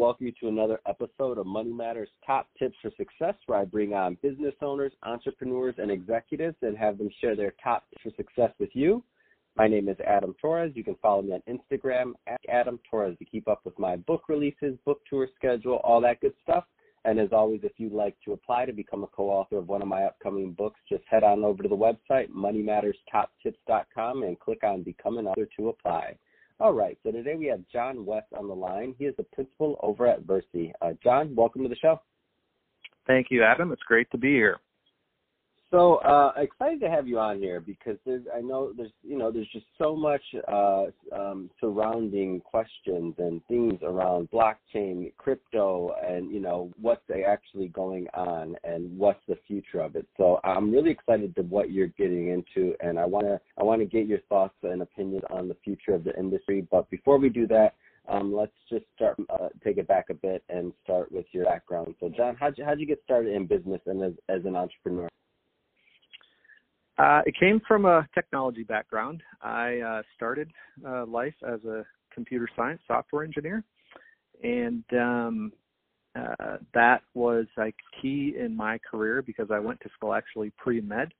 welcome you to another episode of Money Matters Top Tips for Success, where I bring on business owners, entrepreneurs, and executives and have them share their top tips for success with you. My name is Adam Torres. You can follow me on Instagram at Adam Torres to keep up with my book releases, book tour schedule, all that good stuff. And as always, if you'd like to apply to become a co-author of one of my upcoming books, just head on over to the website, moneymatterstoptips.com, and click on Become an Author to apply. All right, so today we have John West on the line. He is the principal over at Versi. Uh, John, welcome to the show. Thank you, Adam. It's great to be here. So uh, excited to have you on here because there's, I know there's you know there's just so much uh, um, surrounding questions and things around blockchain, crypto, and you know what's actually going on and what's the future of it. So I'm really excited to what you're getting into, and I want to I want to get your thoughts and opinions on the future of the industry. But before we do that, um, let's just start uh, take it back a bit and start with your background. So John, how'd you how'd you get started in business and as as an entrepreneur? Uh, it came from a technology background. I uh, started uh, life as a computer science software engineer, and um, uh, that was like key in my career because I went to school actually pre med,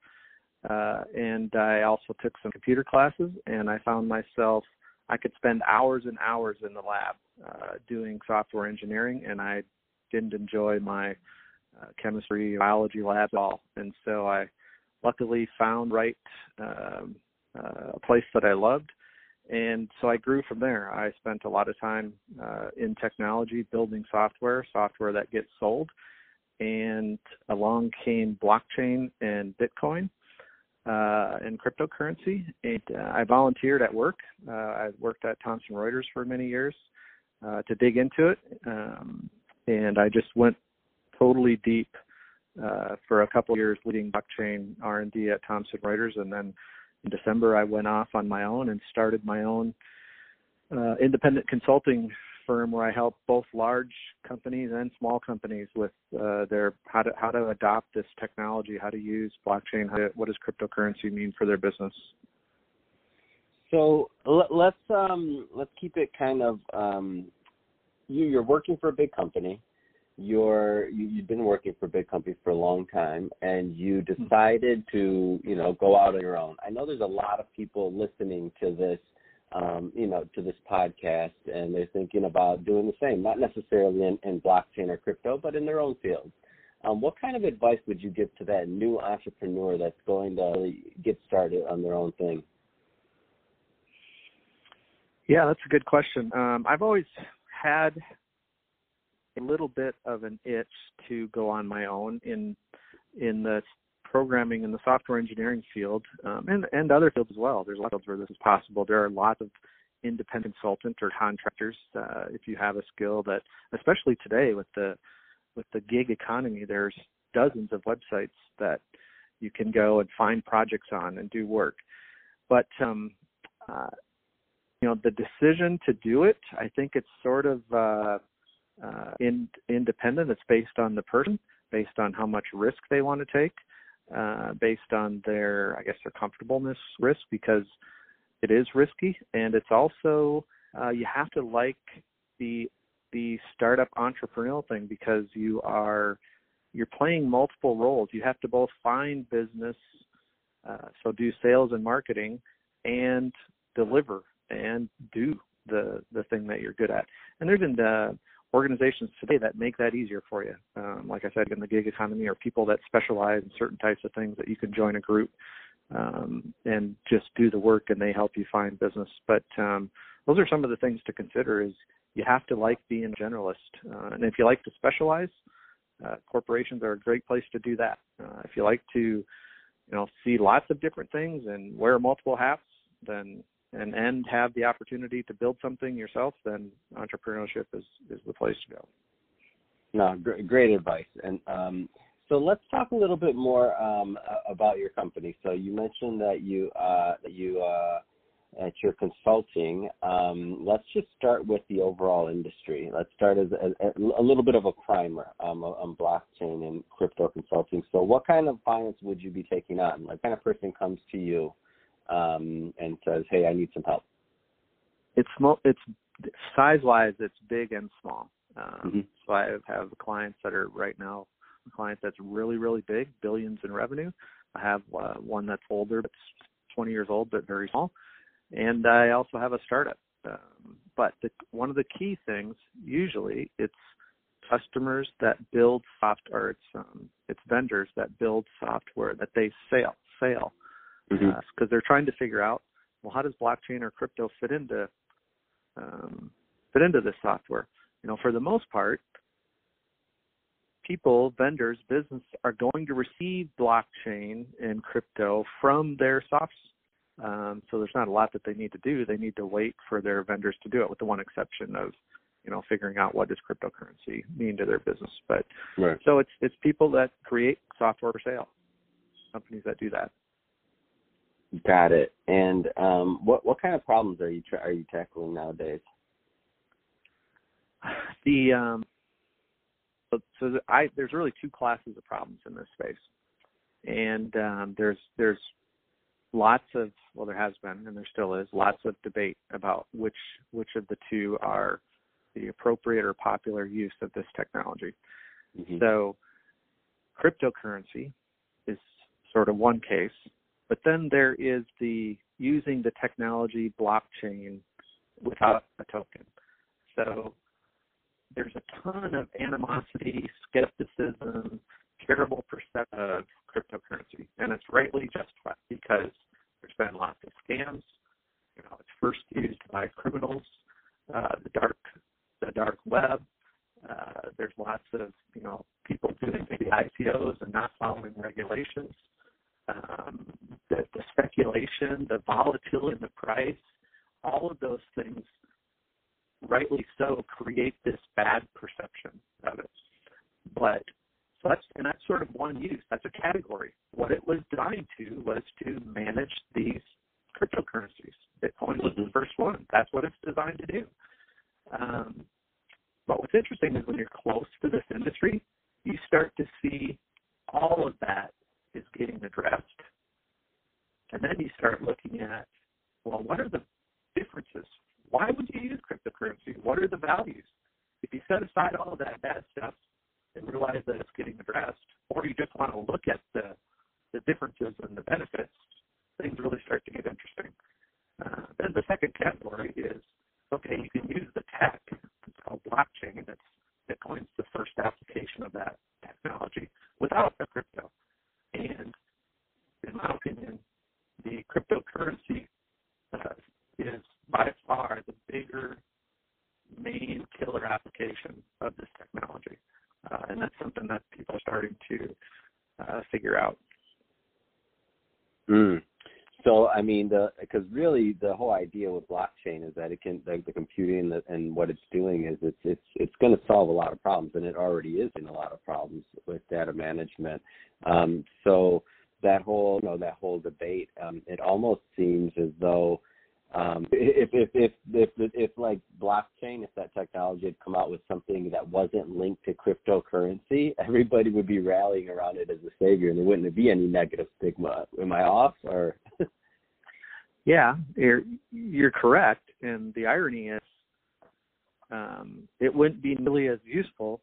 uh, and I also took some computer classes, and I found myself I could spend hours and hours in the lab uh, doing software engineering, and I didn't enjoy my chemistry biology lab at all, and so I luckily found right um, uh, a place that I loved, and so I grew from there. I spent a lot of time uh, in technology, building software, software that gets sold, and along came blockchain and Bitcoin. Uh, and cryptocurrency. And uh, I volunteered at work. Uh, I worked at Thomson Reuters for many years uh, to dig into it, um, and I just went totally deep uh, for a couple of years leading blockchain R&D at Thomson Reuters, and then in December I went off on my own and started my own uh, independent consulting firm where I help both large companies and small companies with uh, their how to how to adopt this technology, how to use blockchain, to, what does cryptocurrency mean for their business. So let's um, let's keep it kind of um, you, you're working for a big company you're you, you've been working for big companies for a long time and you hmm. decided to you know go out on your own. I know there's a lot of people listening to this um, you know to this podcast and they're thinking about doing the same not necessarily in, in blockchain or crypto but in their own field um, what kind of advice would you give to that new entrepreneur that's going to really get started on their own thing? Yeah that's a good question. Um, i've always had little bit of an itch to go on my own in in the programming and the software engineering field um, and and other fields as well. There's a lot of fields where this is possible. There are lots of independent consultant or contractors uh, if you have a skill that, especially today with the with the gig economy, there's dozens of websites that you can go and find projects on and do work. But um, uh, you know, the decision to do it, I think it's sort of uh, uh, in, independent. It's based on the person, based on how much risk they want to take, uh, based on their, I guess, their comfortableness risk because it is risky, and it's also uh, you have to like the the startup entrepreneurial thing because you are you're playing multiple roles. You have to both find business, uh, so do sales and marketing, and deliver and do the the thing that you're good at. And there's in the organizations today that make that easier for you. Um, like I said, in the gig economy, or people that specialize in certain types of things that you can join a group um, and just do the work, and they help you find business. But um, those are some of the things to consider. Is you have to like being a generalist, uh, and if you like to specialize, uh, corporations are a great place to do that. Uh, if you like to, you know, see lots of different things and wear multiple hats, then and and have the opportunity to build something yourself, then entrepreneurship is is the place to go. No, great, great advice. And um, so let's talk a little bit more um, about your company. So you mentioned that you uh, that you uh, at your consulting. Um, let's just start with the overall industry. Let's start as a, a little bit of a primer um, on blockchain and crypto consulting. So, what kind of clients would you be taking on? Like, kind of person comes to you um, and says, "Hey, I need some help." It's small. It's size wise, it's big and small. Um, Mhm. So I have, have clients that are right now a client that's really really big, billions in revenue. I have uh, one that's older, that's 20 years old, but very small, and I also have a startup. Um, but the, one of the key things, usually, it's customers that build soft or it's um, it's vendors that build software that they sell sell because they're trying to figure out well how does blockchain or crypto fit into um, fit into this software? You know for the most part people vendors business are going to receive blockchain and crypto from their softs um, so there's not a lot that they need to do. They need to wait for their vendors to do it with the one exception of you know figuring out what does cryptocurrency mean to their business. But Right. so it's it's people that create software for sale companies that do that Got it. And um, what what kind of problems are you tra- are you tackling nowadays? the um so, I there's really two classes of problems in this space, and um, there's there's lots of well there has been and there still is lots of debate about which which of the two are the appropriate or popular use of this technology. Mhm. So cryptocurrency is sort of one case, but then there is the using the technology blockchain without a token. So there's a ton of animosity, skepticism, terrible perception of cryptocurrency, and it's rightly justified because there's been lots of scams. You know, it's first used by criminals, uh, the dark, the dark web. Uh, there's lots of you know people doing maybe ICOs and not following regulations. Um, the, the speculation, the volatility in the price, all of those things rightly so, create this bad perception of it. But such, and that's sort of one use. That's a category. What it was designed to was to manage these cryptocurrencies. Bitcoin was the first one. That's what it's designed to do. Um, but what's interesting is when you're close to this industry, you start to see all of that getting addressed. And then you start looking at, well, what are the differences why would you use cryptocurrency? What are the values? If you set aside all of that bad stuff and realize that it's getting addressed, or you just want to look at the the differences and the benefits, things really start to get interesting. Uh, then the second category is okay, you can use the tech. It's called blockchain, and it's Bitcoin's the first application of that technology without a crypto. And in my opinion, the cryptocurrency uh, is by far the bigger main killer application of this technology. Uh, and that's something that people are starting to uh, figure out. Mm. So I mean, the because really the whole idea with blockchain is that it can like the computing and, the, and what it's doing is it's it's it's going to solve a lot of problems, and it already is in a lot of problems with data management. Um, so that whole you know that whole debate, um, it almost seems as though um, if, if if if if if like blockchain, if that technology had come out with something that wasn't linked to cryptocurrency, everybody would be rallying around it as a savior, and there wouldn't be any negative stigma. Am I off or? yeah, you're you're correct, and the irony is, um, it wouldn't be nearly as useful.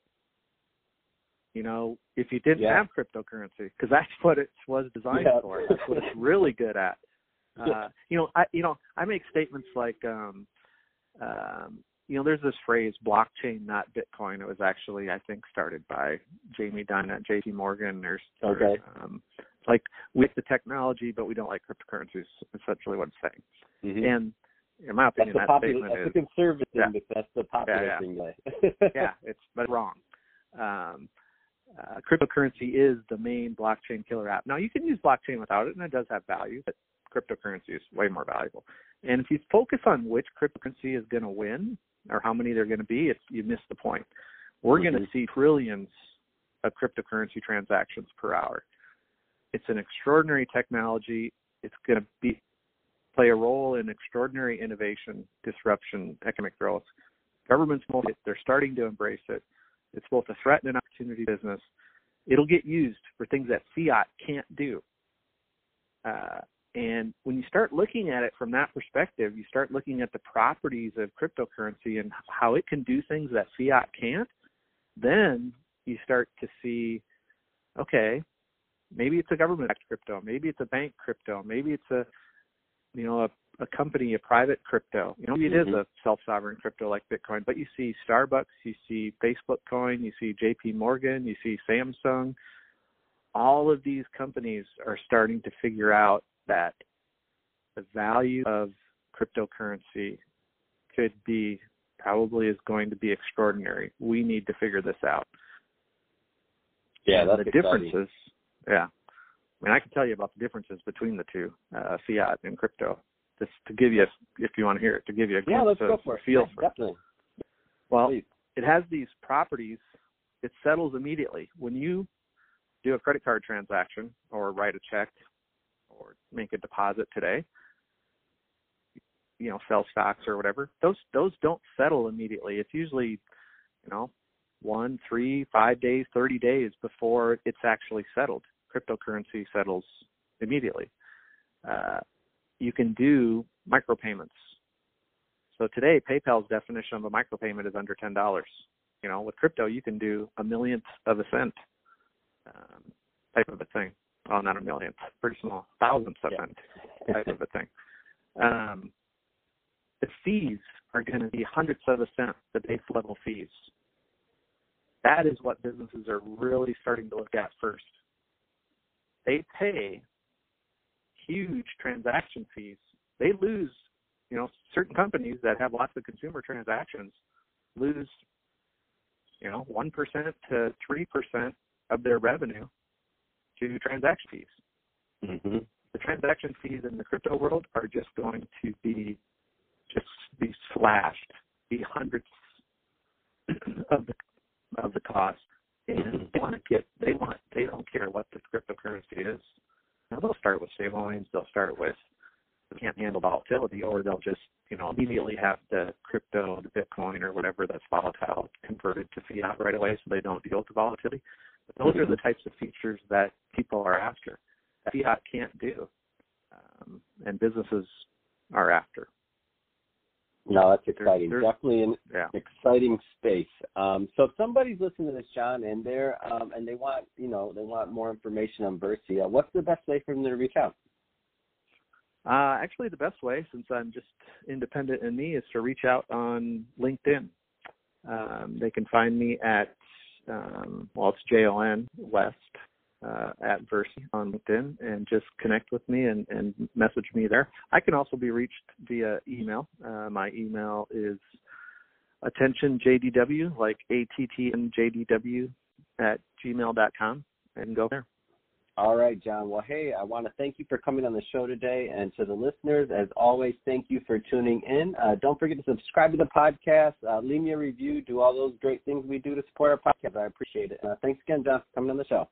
You know, if you didn't Yeah. have cryptocurrency, because that's what it was designed Yeah. for. That's what it's really good at. Uh, you know, I you know I make statements like, um, um, you know, there's this phrase "blockchain, not Bitcoin." It was actually I think started by Jamie Dimon at J.P. Morgan. There's Okay. um, like with the technology, but we don't like cryptocurrencies. Essentially, what it's saying. Mhm. And in my that's opinion, the that popular, statement that's is the conservative, Yeah. but that's the popular Yeah, yeah. thing. Yeah, it's but wrong. Um, uh, cryptocurrency is the main blockchain killer app. Now you can use blockchain without it, and it does have value, but cryptocurrency is way more valuable. And if you focus on which cryptocurrency is going to win or how many they're going to be, it's, you miss the point. We're going to see trillions of cryptocurrency transactions per hour. It's an extraordinary technology. It's going to be play a role in extraordinary innovation, disruption, economic growth. Governments, they're starting to embrace it. It's both a threat and an opportunity business. It'll get used for things that fiat can't do. Uh, And when you start looking at it from that perspective, you start looking at the properties of cryptocurrency and how it can do things that fiat can't, then you start to see, okay, maybe it's a government crypto, maybe it's a bank crypto, maybe it's a you know a, a company, a private crypto. You know, maybe it is Mhm. a self-sovereign crypto like Bitcoin, but you see Starbucks, you see Facebook Coin, you see JP Morgan, you see Samsung. All of these companies are starting to figure out that the value of cryptocurrency could be probably is going to be extraordinary. We need to figure this out. Yeah, that's the exciting. differences. Yeah, I mean, I can tell you about the differences between the two, uh, fiat and crypto, just to give you, if you want to hear it, to give you a Yeah, let's go for it. feel Yeah, for it. Well, Please. it has these properties. It settles immediately when you do a credit card transaction or write a check or make a deposit today. You know, sell stocks or whatever. Those those don't settle immediately. It's usually, you know, one, three, five days, thirty days before it's actually settled. Cryptocurrency settles immediately. Uh, you can do micropayments. So today, PayPal's definition of a micropayment is under ten dollars. You know, with crypto, you can do a millionth of a cent um, type of a thing. Well, not a millionth, pretty small, thousandths of a Yeah. type of a thing. Um, the fees are going to be hundredths of a cent, the base level fees. That is what businesses are really starting to look at first. They pay huge transaction fees. They lose, you know, certain companies that have lots of consumer transactions lose, you know, 1% to 3% of their revenue to transaction fees hmm the transaction fees in the crypto world are just going to be just be slashed, be hundreds of the of the cost. And they want to get they want they don't care what the cryptocurrency is. Now they'll start with stablecoins, they'll start with they can't handle volatility or they'll just, you know, immediately have the crypto, the Bitcoin or whatever that's volatile converted to fiat right away so they don't deal with the volatility. Those are the types of features that people are after. Fiat can't do. Um, and businesses are after. No, that's There's- exciting. there's- Definitely an Yeah. exciting space. Um, so if somebody's listening to this, John, and they're um, and they want you know they want more information on Versia, what's the best way for them to reach out? Uh, actually, the best way, since I'm just independent in me, is to reach out on LinkedIn. Um, they can find me at, um, well, it's J O N West uh, at Versi on LinkedIn, and just connect with me and, and message me there. I can also be reached via email. Uh, my email is attention JDW, like A T T N J D W, at gmail.com, and go there. All right, John. Well, hey, I want to thank you for coming on the show today. And to the listeners, as always, thank you for tuning in. Uh, don't forget to subscribe to the podcast, uh, leave me a review, do all those great things we do to support our podcast. I appreciate it. Uh, thanks again, John, for coming on the show.